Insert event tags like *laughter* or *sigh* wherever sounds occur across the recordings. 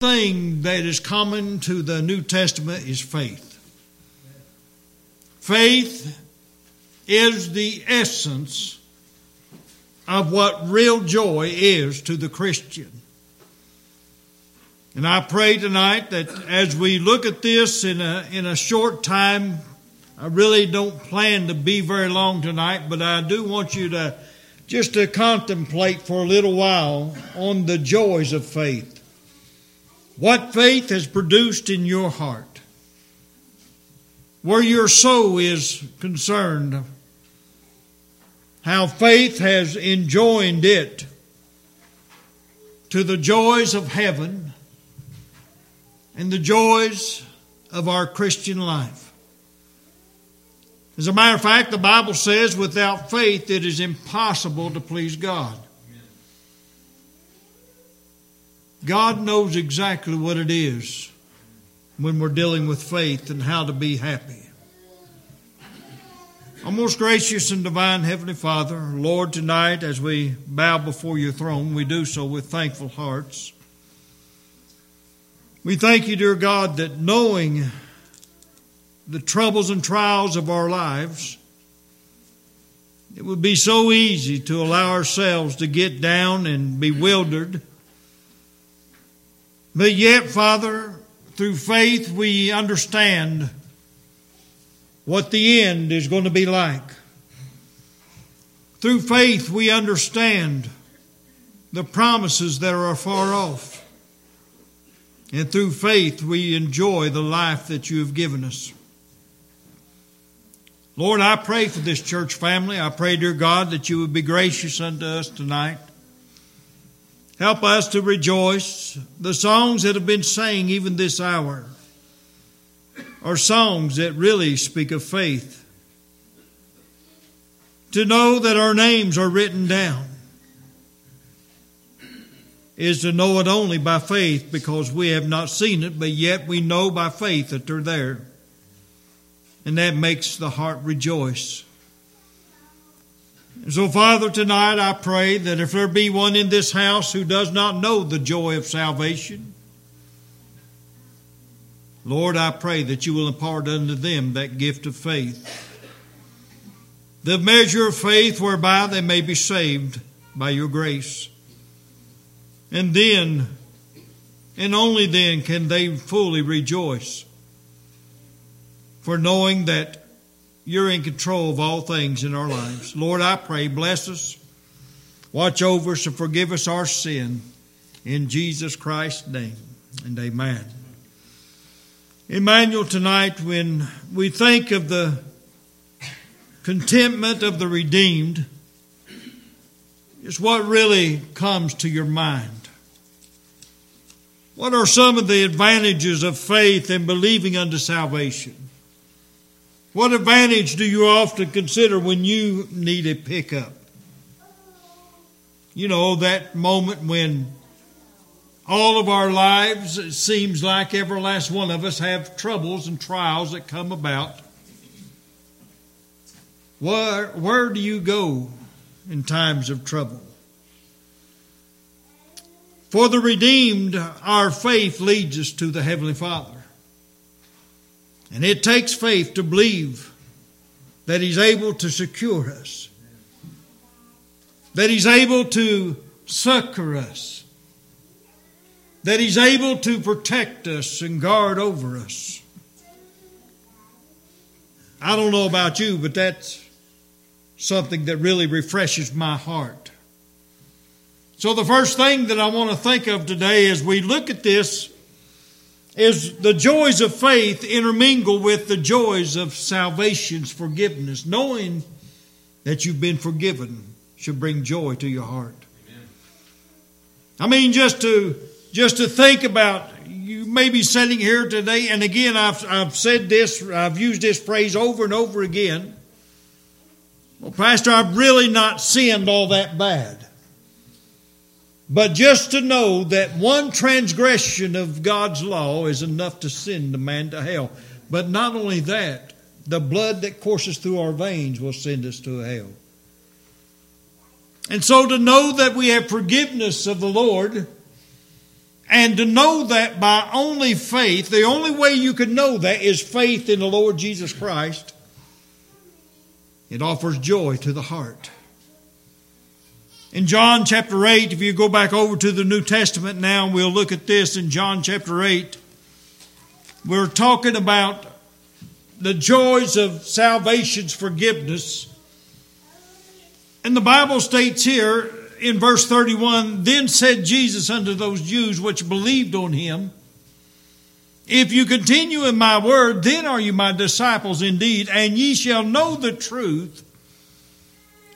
thing that is common to the New Testament is faith. Faith is the essence of what real joy is to the Christian. And I pray tonight that as we look at this in a, in a short time, I really don't plan to be very long tonight, but I do want you to just to contemplate for a little while on the joys of faith. What faith has produced in your heart. Where your soul is concerned. How faith has enjoined it to the joys of heaven and the joys of our Christian life. As a matter of fact, the Bible says without faith it is impossible to please God. God knows exactly what it is when we're dealing with faith and how to be happy. Our most gracious and divine Heavenly Father, Lord, tonight as we bow before your throne, we do so with thankful hearts. We thank you, dear God, that knowing the troubles and trials of our lives, it would be so easy to allow ourselves to get down and bewildered. But yet, Father, through faith, we understand what the end is going to be like. Through faith, we understand the promises that are far off. And through faith, we enjoy the life that you have given us. Lord, I pray for this church family. I pray, dear God, that you would be gracious unto us tonight. Help us to rejoice. The songs that have been sang even this hour are songs that really speak of faith. To know that our names are written down is to know it only by faith because we have not seen it, but yet we know by faith that they're there. And that makes the heart rejoice. So, Father, tonight I pray that if there be one in this house who does not know the joy of salvation, Lord, I pray that you will impart unto them that gift of faith, the measure of faith whereby they may be saved by your grace. And then, and only then, can they fully rejoice for knowing that you're in control of all things in our lives. Lord, I pray, bless us, watch over us, and forgive us our sin. In Jesus Christ's name, and amen. Emmanuel, tonight, when we think of the contentment of the redeemed, is what really comes to your mind. What are some of the advantages of faith and believing unto salvation? What advantage do you often consider when you need a pickup? You know, that moment when all of our lives, it seems like every last one of us have troubles and trials that come about. Where, where do you go in times of trouble? For the redeemed, our faith leads us to the Heavenly Father. And it takes faith to believe that He's able to secure us, that He's able to succor us, that He's able to protect us and guard over us. I don't know about you, but that's something that really refreshes my heart. So, the first thing that I want to think of today as we look at this is the joys of faith intermingle with the joys of salvation's forgiveness. Knowing that you've been forgiven should bring joy to your heart. Amen. I mean, just to just to think about you may be sitting here today, and again, I've, I've said this, I've used this phrase over and over again. Well, Pastor, I've really not sinned all that bad. But just to know that one transgression of God's law is enough to send a man to hell. But not only that, the blood that courses through our veins will send us to hell. And so to know that we have forgiveness of the Lord And to know that by only faith, the only way you can know that is faith in the Lord Jesus Christ. It offers joy to the heart. In John chapter 8, if you go back over to the New Testament now, we'll look at this in John chapter 8. We're talking about the joys of salvation's forgiveness. And the Bible states here in verse 31 Then said Jesus unto those Jews which believed on him, If you continue in my word, then are you my disciples indeed, and ye shall know the truth,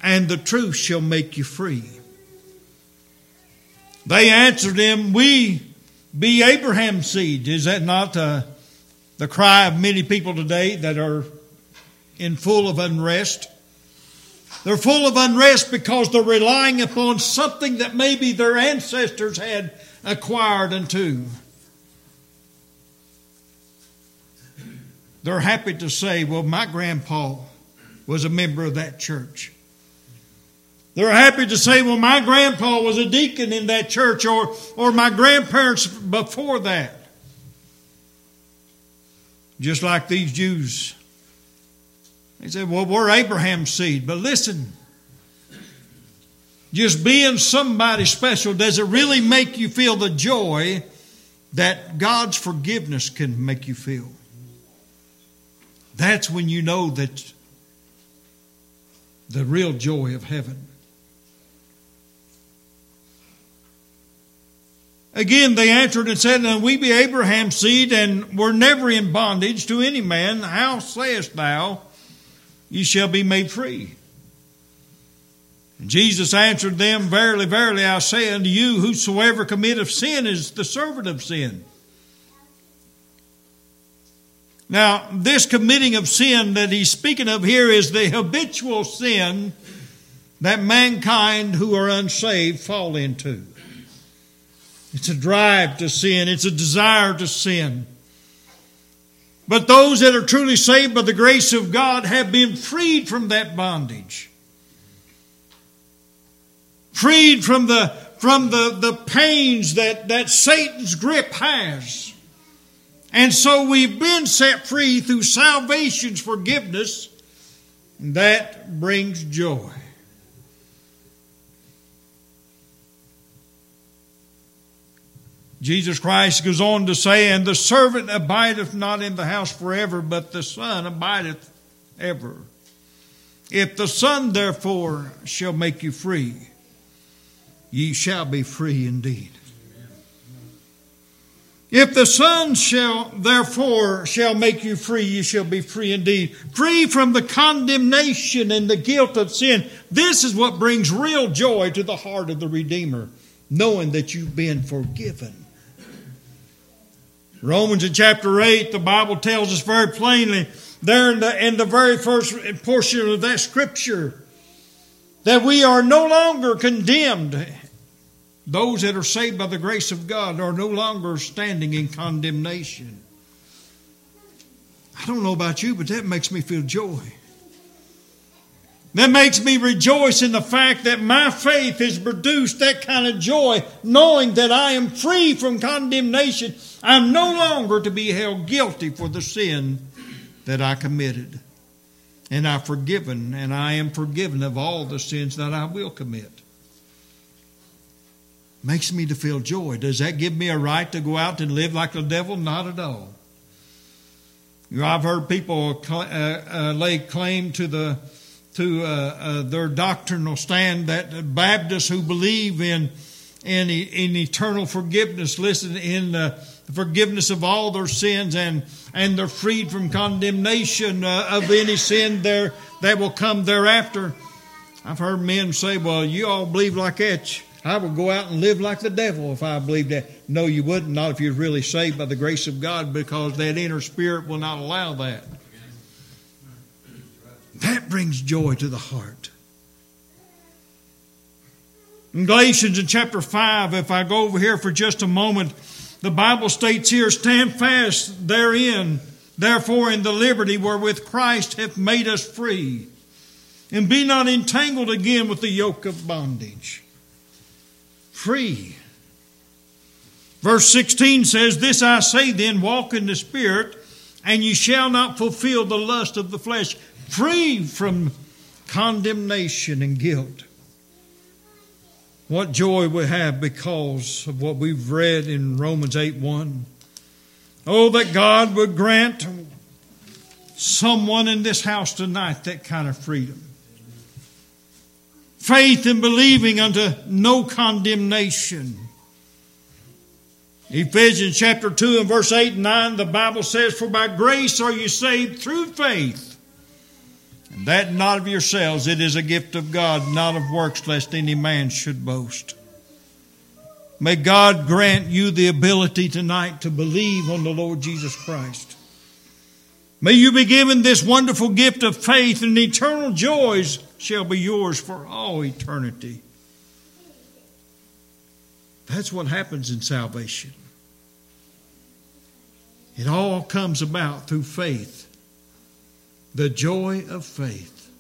and the truth shall make you free. They answered him, We be Abraham's seed. Is that not uh, the cry of many people today that are in full of unrest? They're full of unrest because they're relying upon something that maybe their ancestors had acquired unto. They're happy to say, well, my grandpa was a member of that church. They're happy to say, well, my grandpa was a deacon in that church, or, or my grandparents before that. Just like these Jews he said, Well, we're Abraham's seed. But listen, just being somebody special, does it really make you feel the joy that God's forgiveness can make you feel? That's when you know that the real joy of heaven. Again, they answered and said, we be Abraham's seed, and were never in bondage to any man. How sayest thou, ye shall be made free. And Jesus answered them, Verily, verily, I say unto you, whosoever committeth sin is the servant of sin. Now, this committing of sin that he's speaking of here is the habitual sin that mankind who are unsaved fall into. It's a drive to sin, it's a desire to sin. But those that are truly saved by the grace of God have been freed from that bondage. Freed from the, from the, the pains that, that Satan's grip has. And so we've been set free through salvation's forgiveness. And that brings joy. Jesus Christ goes on to say, And the servant abideth not in the house forever, but the Son abideth ever. If the Son therefore shall make you free, ye shall be free indeed. If the Son shall therefore shall make you free, ye shall be free indeed. Free from the condemnation and the guilt of sin. This is what brings real joy to the heart of the Redeemer, knowing that you've been forgiven. Romans in chapter 8, the Bible tells us very plainly there in the, in the very first portion of that scripture that we are no longer condemned. Those that are saved by the grace of God are no longer standing in condemnation. I don't know about you, but that makes me feel joy. That makes me rejoice in the fact that my faith has produced that kind of joy, knowing that I am free from condemnation. I'm no longer to be held guilty for the sin that I committed. And I've forgiven, and I am forgiven of all the sins that I will commit. Makes me to feel joy. Does that give me a right to go out and live like the devil? Not at all. You know, I've heard people uh, uh, lay claim to the to uh, uh, their doctrinal stand that Baptists who believe in in, in eternal forgiveness, listen in the forgiveness of all their sins, and and they're freed from condemnation uh, of any sin there that will come thereafter. I've heard men say, "Well, you all believe like that." I would go out and live like the devil if I believed that. No, you wouldn't, not if you're really saved by the grace of God, because that inner spirit will not allow that. That brings joy to the heart. In Galatians in chapter 5, if I go over here for just a moment, the Bible states here, Stand fast therein, therefore in the liberty wherewith Christ hath made us free, and be not entangled again with the yoke of bondage. Free. Verse 16 says, This I say then, walk in the Spirit, and you shall not fulfill the lust of the flesh, free from condemnation and guilt. What joy we have because of what we've read in Romans 8 1. Oh, that God would grant someone in this house tonight that kind of freedom. Faith and believing unto no condemnation. Ephesians chapter 2 and verse 8 and 9, the Bible says, For by grace are you saved through faith. And that not of yourselves, it is a gift of God, not of works, lest any man should boast. May God grant you the ability tonight to believe on the Lord Jesus Christ. May you be given this wonderful gift of faith, and eternal joys shall be yours for all eternity. That's what happens in salvation. It all comes about through faith. The joy of faith.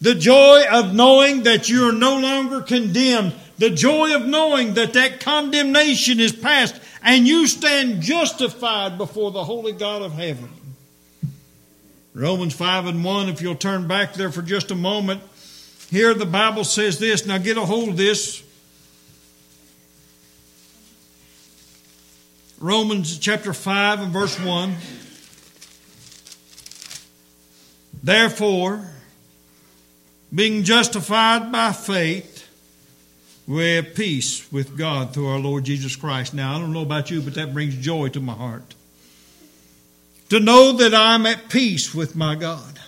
The joy of knowing that you are no longer condemned. The joy of knowing that that condemnation is past and you stand justified before the holy God of heaven. Romans 5 and 1, if you'll turn back there for just a moment. Here the Bible says this. Now get a hold of this. Romans chapter 5 and verse 1. Therefore, being justified by faith, we have peace with God through our Lord Jesus Christ. Now, I don't know about you, but that brings joy to my heart. To know that I'm at peace with my God.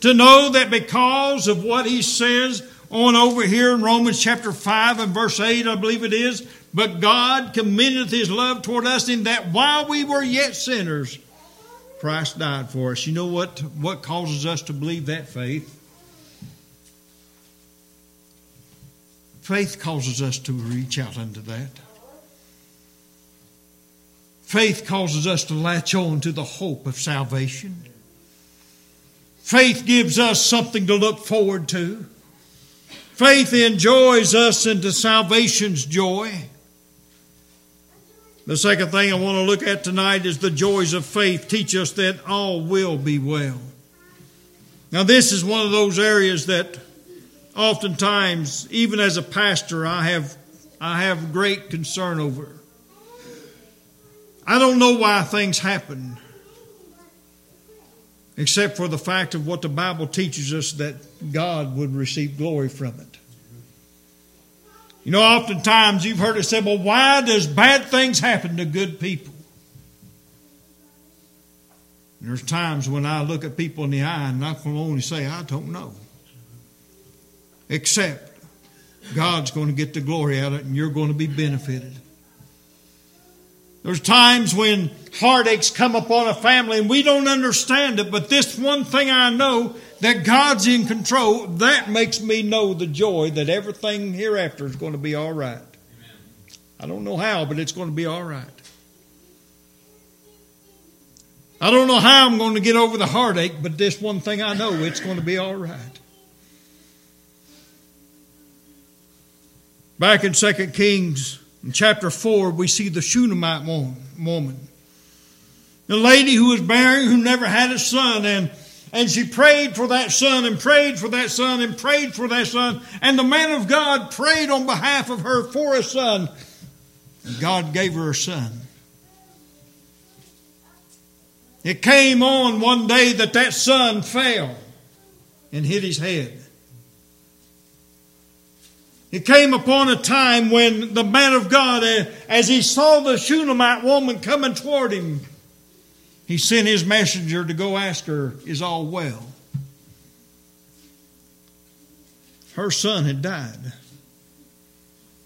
To know that because of what He says on over here in Romans chapter 5 and verse 8, I believe it is, but God commendeth His love toward us in that while we were yet sinners, Christ died for us. You know what, what causes us to believe that faith? Faith causes us to reach out unto that. Faith causes us to latch on to the hope of salvation. Faith gives us something to look forward to. Faith enjoys us into salvation's joy. The second thing I want to look at tonight is the joys of faith teach us that all will be well. Now, this is one of those areas that oftentimes, even as a pastor, I have, I have great concern over. I don't know why things happen, except for the fact of what the Bible teaches us that God would receive glory from it. You know, oftentimes you've heard it said, well, why does bad things happen to good people? And there's times when I look at people in the eye and I can only say, I don't know. Except God's going to get the glory out of it and you're going to be benefited. There's times when heartaches come upon a family and we don't understand it, but this one thing I know that God's in control, that makes me know the joy that everything hereafter is going to be all right. I don't know how, but it's going to be all right. I don't know how I'm going to get over the heartache, but this one thing I know, it's going to be all right. Back in 2 Kings in chapter 4, we see the Shunammite woman. The lady who was barren, who never had a son, and, and she prayed for that son, and prayed for that son, and prayed for that son. And the man of God prayed on behalf of her for a son. God gave her a son. It came on one day that that son fell and hit his head. It came upon a time when the man of God, eh, as he saw the Shunammite woman coming toward him, he sent his messenger to go ask her, Is all well? Her son had died.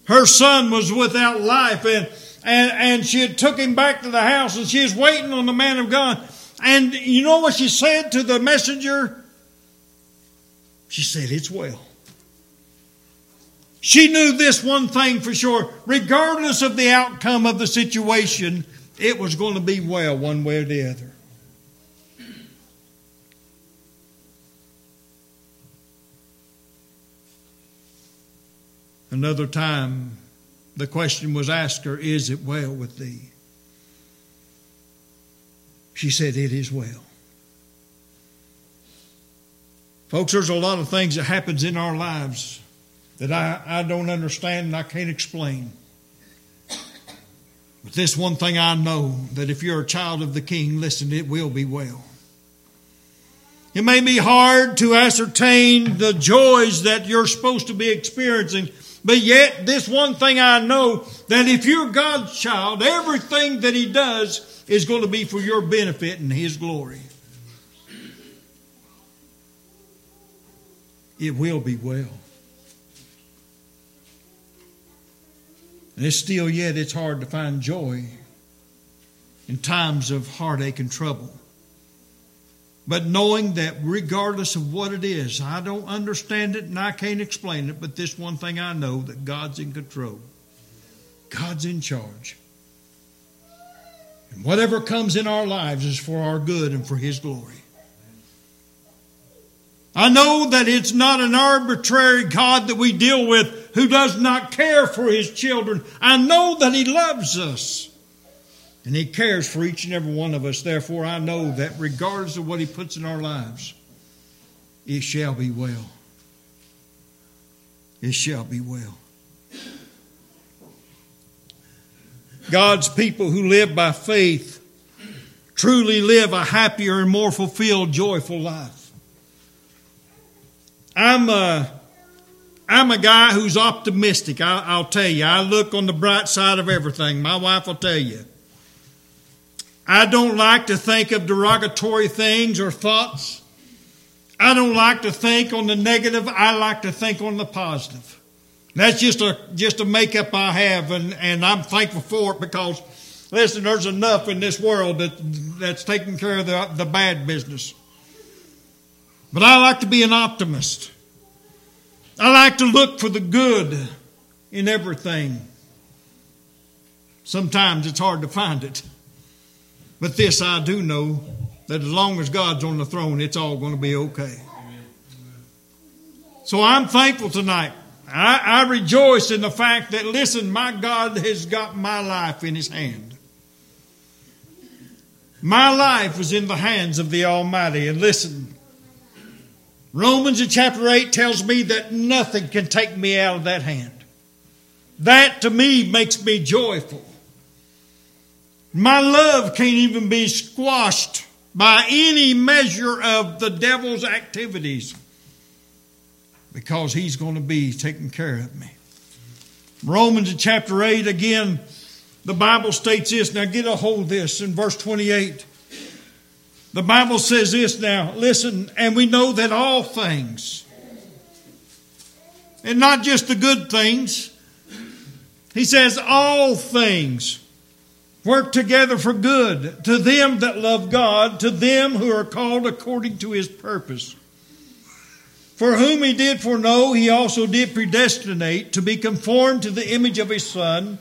Her son was without life, and, and, and she had took him back to the house, and she was waiting on the man of God. And you know what she said to the messenger? She said, It's well. She knew this one thing for sure. Regardless of the outcome of the situation, it was going to be well one way or the other. Another time, the question was asked her, Is it well with thee? She said, It is well. Folks, there's a lot of things that happens in our lives that I, I don't understand and I can't explain. But this one thing I know that if you're a child of the King, listen, it will be well. It may be hard to ascertain the joys that you're supposed to be experiencing, but yet this one thing I know that if you're God's child, everything that He does is going to be for your benefit and His glory. it will be well. And it's still yet, it's hard to find joy in times of heartache and trouble. But knowing that regardless of what it is, I don't understand it and I can't explain it, but this one thing I know that God's in control. God's in charge. And whatever comes in our lives is for our good and for His glory. I know that it's not an arbitrary God that we deal with who does not care for his children. I know that he loves us. And he cares for each and every one of us. Therefore, I know that regardless of what he puts in our lives, it shall be well. It shall be well. God's people who live by faith truly live a happier and more fulfilled, joyful life. I'm a, I'm a guy who's optimistic. I, will tell you, I look on the bright side of everything. My wife will tell you. I don't like to think of derogatory things or thoughts. I don't like to think on the negative. I like to think on the positive. That's just a just a makeup I have, and, and I'm thankful for it because, listen, there's enough in this world that that's taking care of the, the bad business. But I like to be an optimist. I like to look for the good in everything. Sometimes it's hard to find it. But this I do know that as long as God's on the throne, it's all going to be okay. So I'm thankful tonight. I, I, rejoice in the fact that, listen, my God has got my life in His hand. My life is in the hands of the Almighty. And listen, Romans in chapter 8 tells me that nothing can take me out of that hand. That to me makes me joyful. My love can't even be squashed by any measure of the devil's activities because he's going to be taking care of me. Romans in chapter 8, again, the Bible states this. Now get a hold of this in verse 28. The Bible says this now, listen, and we know that all things, and not just the good things, he says all things work together for good to them that love God, to them who are called according to his purpose. For whom he did foreknow, he also did predestinate to be conformed to the image of his Son,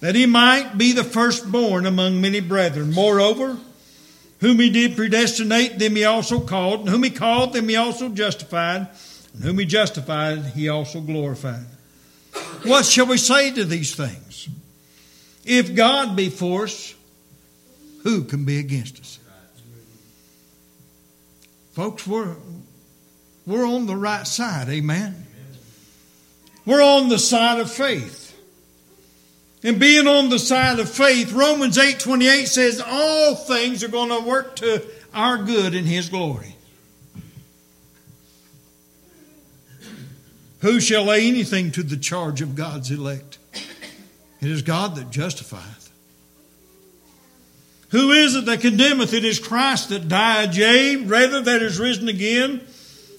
that he might be the firstborn among many brethren. Moreover, whom he did predestinate, them he also called. And whom he called, them he also justified. And whom he justified, he also glorified. What shall we say to these things? If God be for us, who can be against us? Folks, we're, we're on the right side, amen? We're on the side of faith. And being on the side of faith, Romans 8:28 says all things are going to work to our good in his glory. Who shall lay anything to the charge of God's elect? It is God that justifieth. Who is it that condemneth? It is Christ that died, yea, rather that is risen again,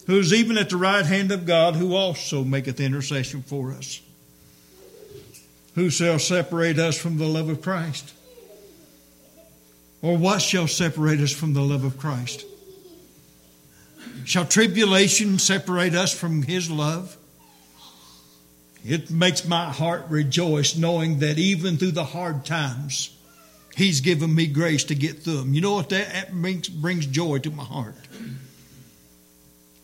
who is even at the right hand of God, who also maketh intercession for us. Who shall separate us from the love of Christ? Or what shall separate us from the love of Christ? Shall tribulation separate us from His love? It makes my heart rejoice knowing that even through the hard times, He's given me grace to get through them. You know what that brings, brings joy to my heart?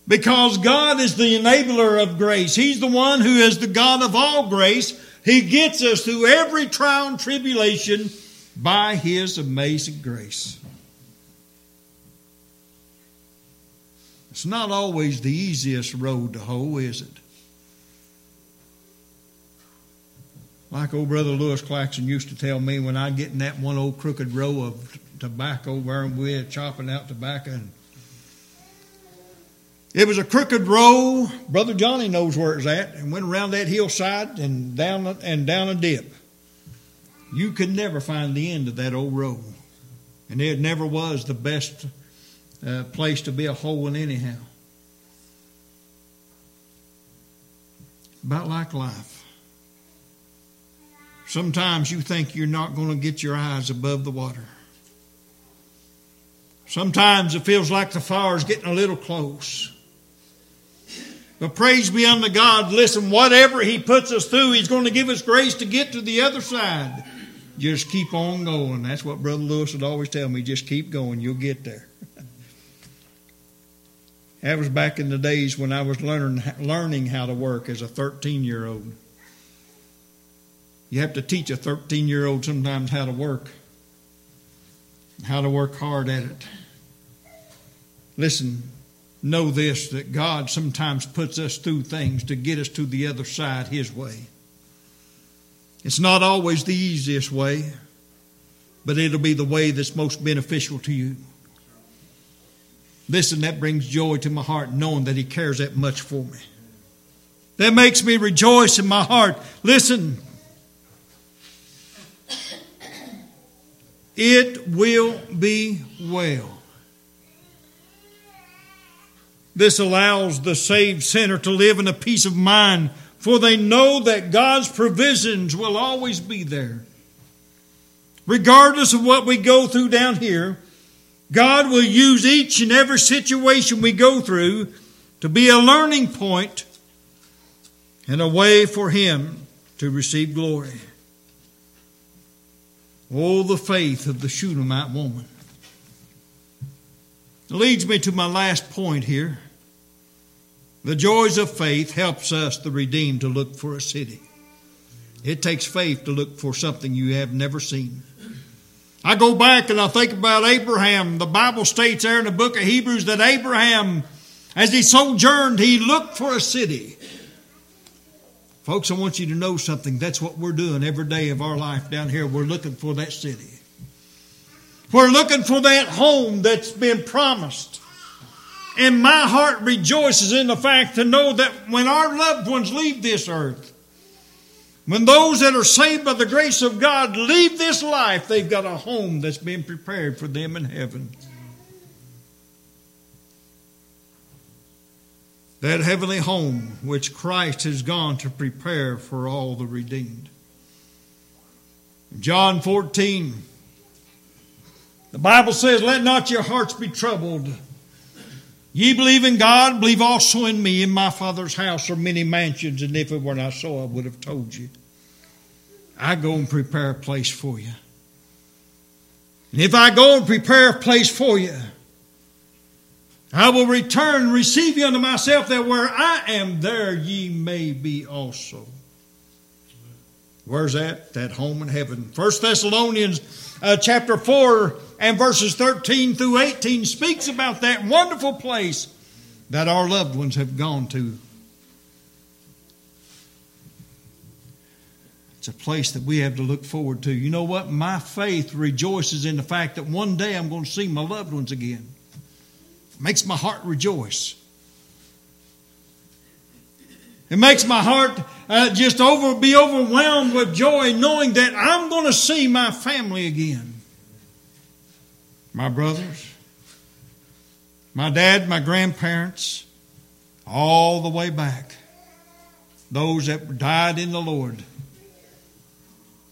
Because God is the enabler of grace. He's the one who is the God of all grace He gets us through every trial and tribulation by His amazing grace. It's not always the easiest road to hoe, is it? Like old brother Lewis Claxon used to tell me when I'd get in that one old crooked row of tobacco where we were chopping out tobacco and it was a crooked row. Brother Johnny knows where it's at, and went around that hillside and down and down a dip. You could never find the end of that old road, and it never was the best uh, place to be a hole in anyhow. About like life. Sometimes you think you're not going to get your eyes above the water. Sometimes it feels like the fire's getting a little close. But praise be unto God. Listen, whatever He puts us through, He's going to give us grace to get to the other side. Just keep on going. That's what Brother Lewis would always tell me. Just keep going. You'll get there. *laughs* that was back in the days when I was learning, learning how to work as a 13 year old. You have to teach a 13 year old sometimes how to work, how to work hard at it. Listen, know this that God sometimes puts us through things to get us to the other side His way. It's not always the easiest way, but it'll be the way that's most beneficial to you. Listen, that brings joy to my heart knowing that He cares that much for me. That makes me rejoice in my heart. Listen, it will be well. This allows the saved sinner to live in a peace of mind, for they know that God's provisions will always be there. Regardless of what we go through down here, God will use each and every situation we go through to be a learning point and a way for Him to receive glory. Oh, the faith of the Shunammite woman. It leads me to my last point here. The joys of faith helps us, the redeemed, to look for a city. It takes faith to look for something you have never seen. I go back and I think about Abraham. The Bible states there in the book of Hebrews that Abraham, as he sojourned, he looked for a city. Folks, I want you to know something. That's what we're doing every day of our life down here. We're looking for that city. We're looking for that home that's been promised. And my heart rejoices in the fact to know that when our loved ones leave this earth, when those that are saved by the grace of God leave this life, they've got a home that's been prepared for them in heaven. That heavenly home which Christ has gone to prepare for all the redeemed. John 14, the Bible says, Let not your hearts be troubled. Ye believe in God, believe also in me. In my Father's house are many mansions, and if it were not so, I would have told you. I go and prepare a place for you. And if I go and prepare a place for you, I will return and receive you unto myself, that where I am, there ye may be also. Where's that? That home in heaven. First Thessalonians uh, chapter 4 and verses 13 through 18 speaks about that wonderful place that our loved ones have gone to. It's a place that we have to look forward to. You know what? My faith rejoices in the fact that one day I'm going to see my loved ones again. It makes my heart rejoice. It makes my heart uh, just over be overwhelmed with joy knowing that I'm going to see my family again. My brothers, my dad, my grandparents, all the way back. Those that died in the Lord.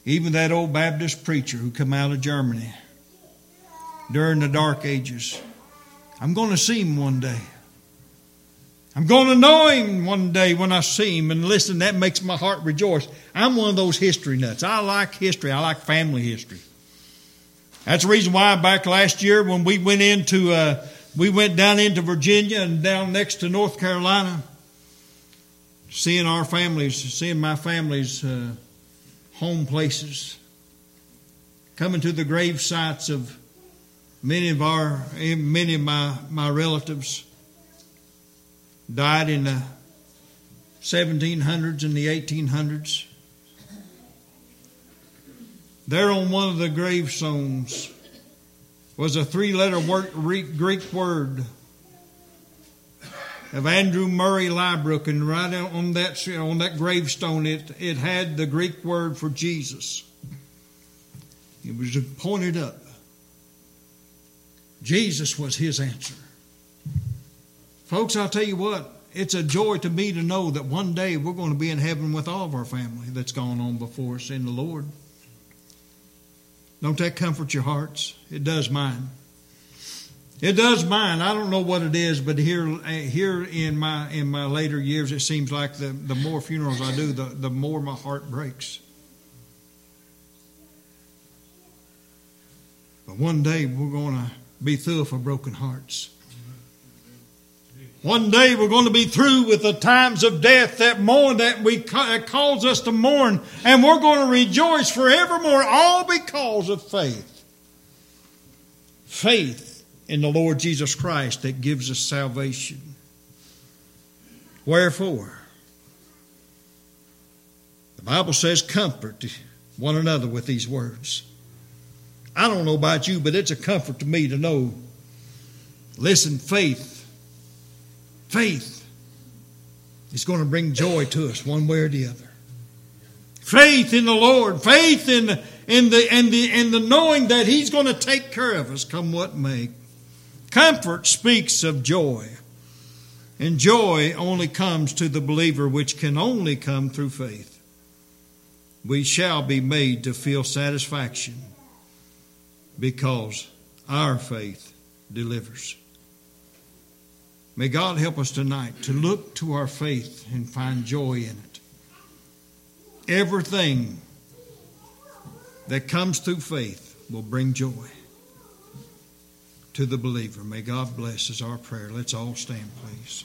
Even that old Baptist preacher who come out of Germany during the dark ages. I'm going to see him one day. I'm going to know him one day when I see him. And listen, that makes my heart rejoice. I'm one of those history nuts. I like history. I like family history. That's the reason why back last year when we went into, uh, we went down into Virginia and down next to North Carolina, seeing our families, seeing my family's uh, home places, coming to the grave sites of many of our many of my, my relatives died in the 1700s and the 1800s. There on one of the gravestones was a three letter Greek word of Andrew Murray Liebrook, and right on that on that gravestone, it it had the Greek word for Jesus. It was pointed up. Jesus was his answer. Folks, I'll tell you what, it's a joy to me to know that one day we're going to be in heaven with all of our family that's gone on before us in the Lord. Don't that comfort your hearts? It does mine. It does mine. I don't know what it is, but here, eh, here in my in my later years, it seems like the, the more funerals I do, the, the more my heart breaks. But one day we're going to be through for broken hearts. One day we're going to be through with the times of death that mourn that we that calls us to mourn, and we're going to rejoice forevermore, all because of faith. Faith in the Lord Jesus Christ that gives us salvation. Wherefore, the Bible says, comfort one another with these words. I don't know about you, but it's a comfort to me to know. Listen, faith, faith is going to bring joy to us one way or the other. Faith in the Lord, faith in, in, the, in, the, in the knowing that He's going to take care of us come what may. Comfort speaks of joy. And joy only comes to the believer, which can only come through faith. We shall be made to feel satisfaction because our faith delivers. May God help us tonight to look to our faith and find joy in it. Everything that comes through faith will bring joy to the believer. May God bless is our prayer. Let's all stand, please.